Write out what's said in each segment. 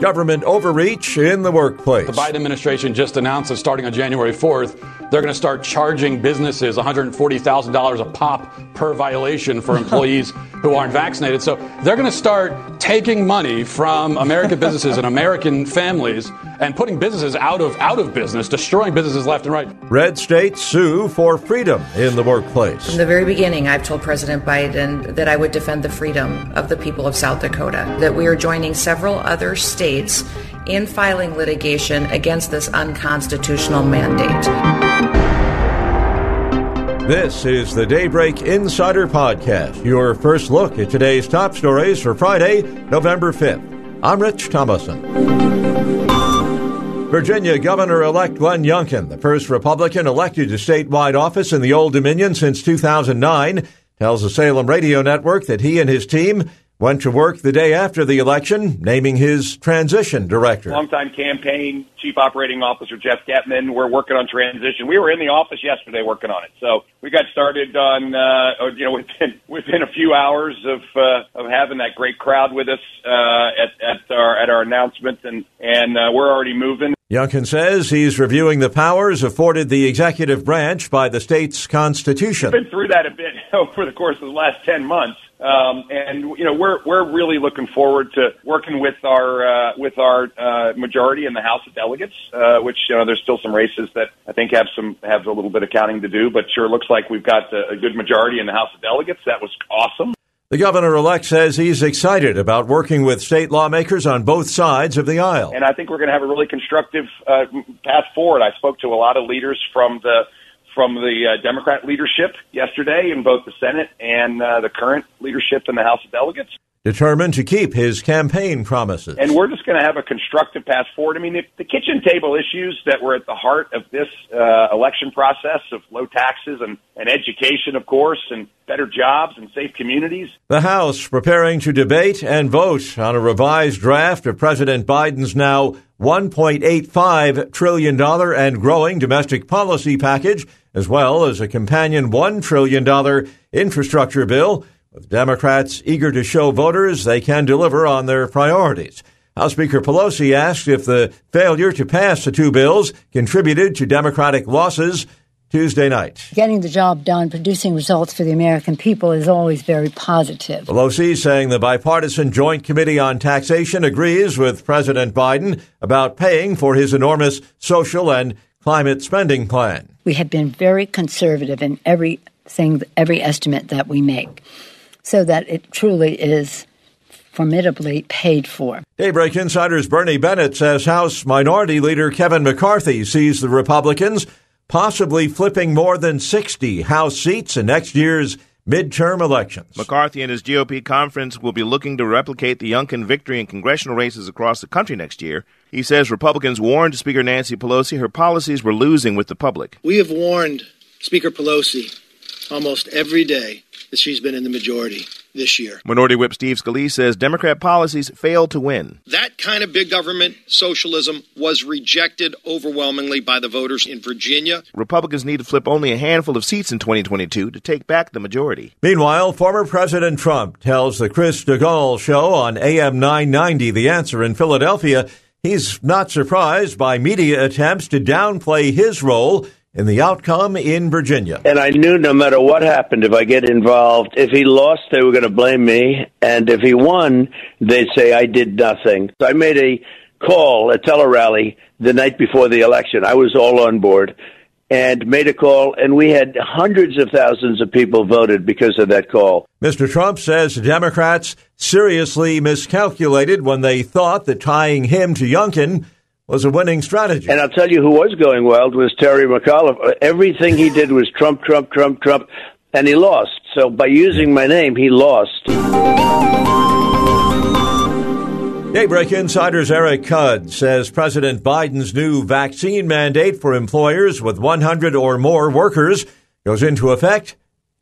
Government overreach in the workplace. The Biden administration just announced that starting on January 4th, they're going to start charging businesses $140,000 a pop per violation for employees who aren't vaccinated. So they're going to start taking money from American businesses and American families and putting businesses out of out of business, destroying businesses left and right. Red states sue for freedom in the workplace. From the very beginning, I've told President Biden that I would defend the freedom of the people of South Dakota, that we are joining several other states in filing litigation against this unconstitutional mandate. This is the Daybreak Insider Podcast, your first look at today's top stories for Friday, November 5th. I'm Rich Thomason. Virginia Governor elect Glenn Youngkin, the first Republican elected to statewide office in the Old Dominion since 2009, tells the Salem Radio Network that he and his team went to work the day after the election, naming his transition director. Longtime campaign chief operating officer Jeff Goettman. We're working on transition. We were in the office yesterday working on it, so we got started on uh, you know within within a few hours of uh, of having that great crowd with us uh, at at our at our announcement, and and uh, we're already moving. Youngkin says he's reviewing the powers afforded the executive branch by the state's constitution. We've been through that a bit over the course of the last ten months. Um, and you know we're we're really looking forward to working with our uh, with our uh, majority in the House of Delegates, uh, which you know there's still some races that I think have some have a little bit of counting to do, but sure looks like we've got a, a good majority in the House of Delegates. That was awesome. The governor elect says he's excited about working with state lawmakers on both sides of the aisle. And I think we're going to have a really constructive uh, path forward. I spoke to a lot of leaders from the from the uh, Democrat leadership yesterday in both the Senate and uh, the current leadership in the House of Delegates. Determined to keep his campaign promises. And we're just going to have a constructive path forward. I mean, the kitchen table issues that were at the heart of this uh, election process of low taxes and, and education, of course, and better jobs and safe communities. The House preparing to debate and vote on a revised draft of President Biden's now $1.85 trillion and growing domestic policy package, as well as a companion $1 trillion infrastructure bill with Democrats eager to show voters they can deliver on their priorities. House Speaker Pelosi asked if the failure to pass the two bills contributed to Democratic losses Tuesday night. Getting the job done, producing results for the American people is always very positive. Pelosi saying the bipartisan Joint Committee on Taxation agrees with President Biden about paying for his enormous social and climate spending plan. We have been very conservative in everything, every estimate that we make so that it truly is formidably paid for. Daybreak Insider's Bernie Bennett says House Minority Leader Kevin McCarthy sees the Republicans possibly flipping more than 60 House seats in next year's midterm elections. McCarthy and his GOP conference will be looking to replicate the Youngkin victory in congressional races across the country next year. He says Republicans warned Speaker Nancy Pelosi her policies were losing with the public. We have warned Speaker Pelosi almost every day that she's been in the majority this year. Minority Whip Steve Scalise says Democrat policies failed to win. That kind of big government socialism was rejected overwhelmingly by the voters in Virginia. Republicans need to flip only a handful of seats in 2022 to take back the majority. Meanwhile, former President Trump tells the Chris Stigall show on AM 990 The Answer in Philadelphia he's not surprised by media attempts to downplay his role in the outcome in Virginia. And I knew no matter what happened, if I get involved, if he lost, they were going to blame me. And if he won, they'd say I did nothing. So I made a call, a tele-rally the night before the election. I was all on board and made a call, and we had hundreds of thousands of people voted because of that call. Mr. Trump says Democrats seriously miscalculated when they thought that tying him to Youngkin was a winning strategy. And I'll tell you who was going wild was Terry McAuliffe. Everything he did was Trump, Trump, Trump, Trump, and he lost. So by using my name, he lost. Daybreak Insider's Eric Cudd says President Biden's new vaccine mandate for employers with 100 or more workers goes into effect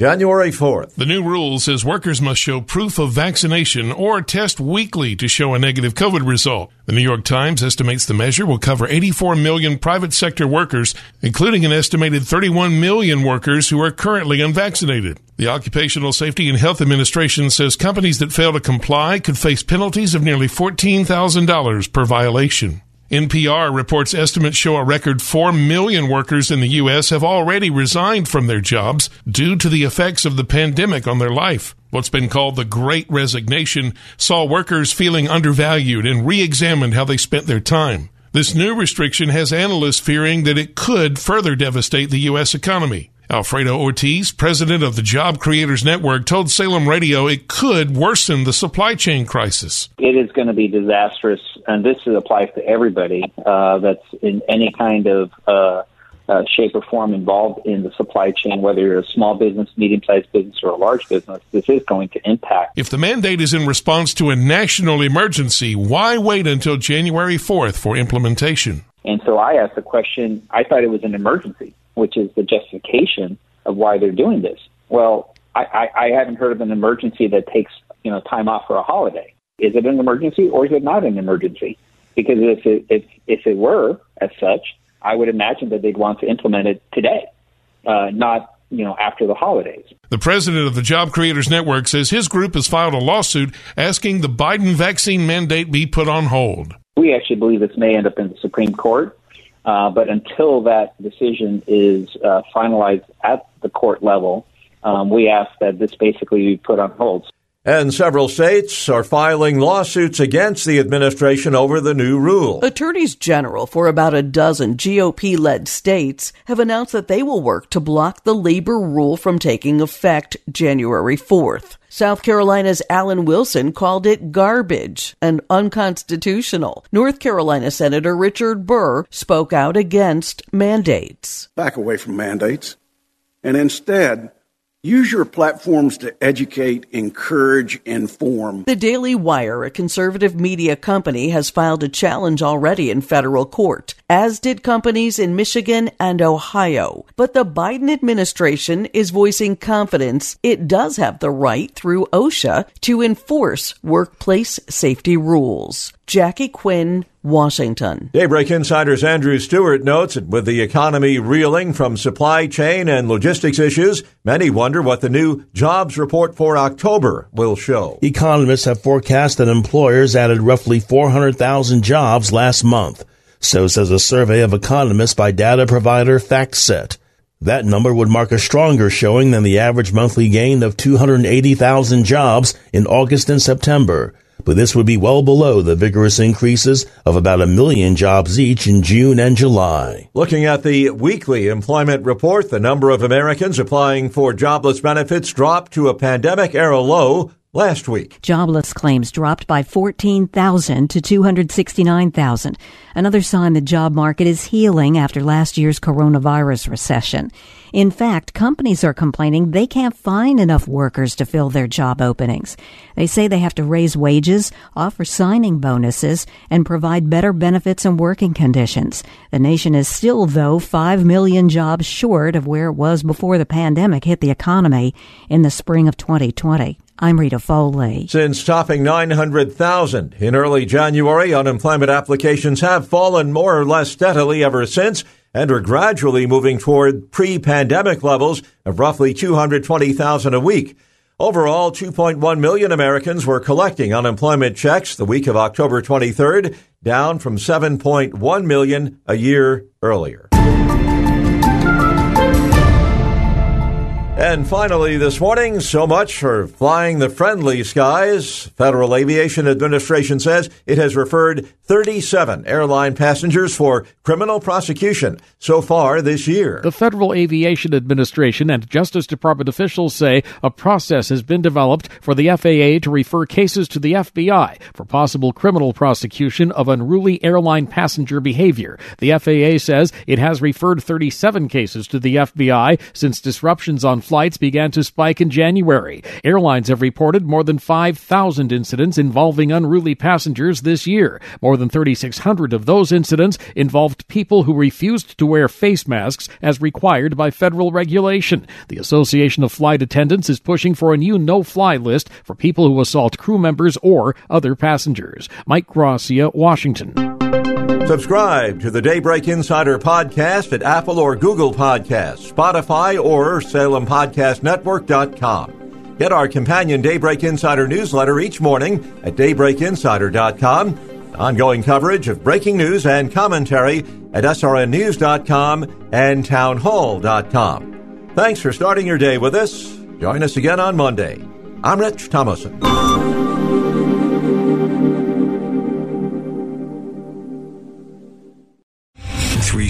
January 4th. The new rule says workers must show proof of vaccination or test weekly to show a negative COVID result. The New York Times estimates the measure will cover 84 million private sector workers, including an estimated 31 million workers who are currently unvaccinated. The Occupational Safety and Health Administration says companies that fail to comply could face penalties of nearly $14,000 per violation. NPR reports estimates show a record 4 million workers in the U.S. have already resigned from their jobs due to the effects of the pandemic on their life. What's been called the Great Resignation saw workers feeling undervalued and re examined how they spent their time. This new restriction has analysts fearing that it could further devastate the U.S. economy. Alfredo Ortiz, president of the Job Creators Network, told Salem Radio it could worsen the supply chain crisis. It is going to be disastrous, and this applies to everybody uh, that's in any kind of uh, uh, shape or form involved in the supply chain, whether you're a small business, medium sized business, or a large business. This is going to impact. If the mandate is in response to a national emergency, why wait until January 4th for implementation? And so I asked the question I thought it was an emergency which is the justification of why they're doing this. Well, I, I, I haven't heard of an emergency that takes you know time off for a holiday. Is it an emergency or is it not an emergency? Because if it, if if it were as such, I would imagine that they'd want to implement it today, uh, not you know after the holidays. The president of the Job Creators Network says his group has filed a lawsuit asking the Biden vaccine mandate be put on hold. We actually believe this may end up in the Supreme Court. Uh, but until that decision is uh, finalized at the court level, um, we ask that this basically be put on hold. And several states are filing lawsuits against the administration over the new rule. Attorneys general for about a dozen GOP led states have announced that they will work to block the labor rule from taking effect January 4th. South Carolina's Alan Wilson called it garbage and unconstitutional. North Carolina Senator Richard Burr spoke out against mandates. Back away from mandates and instead Use your platforms to educate, encourage, inform. The Daily Wire, a conservative media company, has filed a challenge already in federal court, as did companies in Michigan and Ohio. But the Biden administration is voicing confidence it does have the right through OSHA to enforce workplace safety rules. Jackie Quinn, Washington. Daybreak Insider's Andrew Stewart notes that with the economy reeling from supply chain and logistics issues, many wonder what the new jobs report for October will show. Economists have forecast that employers added roughly 400,000 jobs last month. So says a survey of economists by data provider FactSet. That number would mark a stronger showing than the average monthly gain of 280,000 jobs in August and September but this would be well below the vigorous increases of about a million jobs each in June and July. Looking at the weekly employment report, the number of Americans applying for jobless benefits dropped to a pandemic era low last week. Jobless claims dropped by 14,000 to 269,000. Another sign the job market is healing after last year's coronavirus recession. In fact, companies are complaining they can't find enough workers to fill their job openings. They say they have to raise wages, offer signing bonuses, and provide better benefits and working conditions. The nation is still, though, 5 million jobs short of where it was before the pandemic hit the economy in the spring of 2020. I'm Rita Foley. Since topping 900,000 in early January, unemployment applications have fallen more or less steadily ever since and are gradually moving toward pre-pandemic levels of roughly 220,000 a week. Overall, 2.1 million Americans were collecting unemployment checks the week of October 23rd, down from 7.1 million a year earlier. And finally, this morning, so much for flying the friendly skies. Federal Aviation Administration says it has referred 37 airline passengers for criminal prosecution so far this year. The Federal Aviation Administration and Justice Department officials say a process has been developed for the FAA to refer cases to the FBI for possible criminal prosecution of unruly airline passenger behavior. The FAA says it has referred 37 cases to the FBI since disruptions on flights began to spike in January. Airlines have reported more than 5,000 incidents involving unruly passengers this year. More than 3,600 of those incidents involved people who refused to wear face masks as required by federal regulation. The Association of Flight Attendants is pushing for a new no-fly list for people who assault crew members or other passengers. Mike Gracia, Washington. Subscribe to the Daybreak Insider podcast at Apple or Google Podcasts, Spotify, or SalemPodcastNetwork.com. Get our companion Daybreak Insider newsletter each morning at DaybreakInsider.com. Ongoing coverage of breaking news and commentary at SRNNews.com and TownHall.com. Thanks for starting your day with us. Join us again on Monday. I'm Rich Thomason.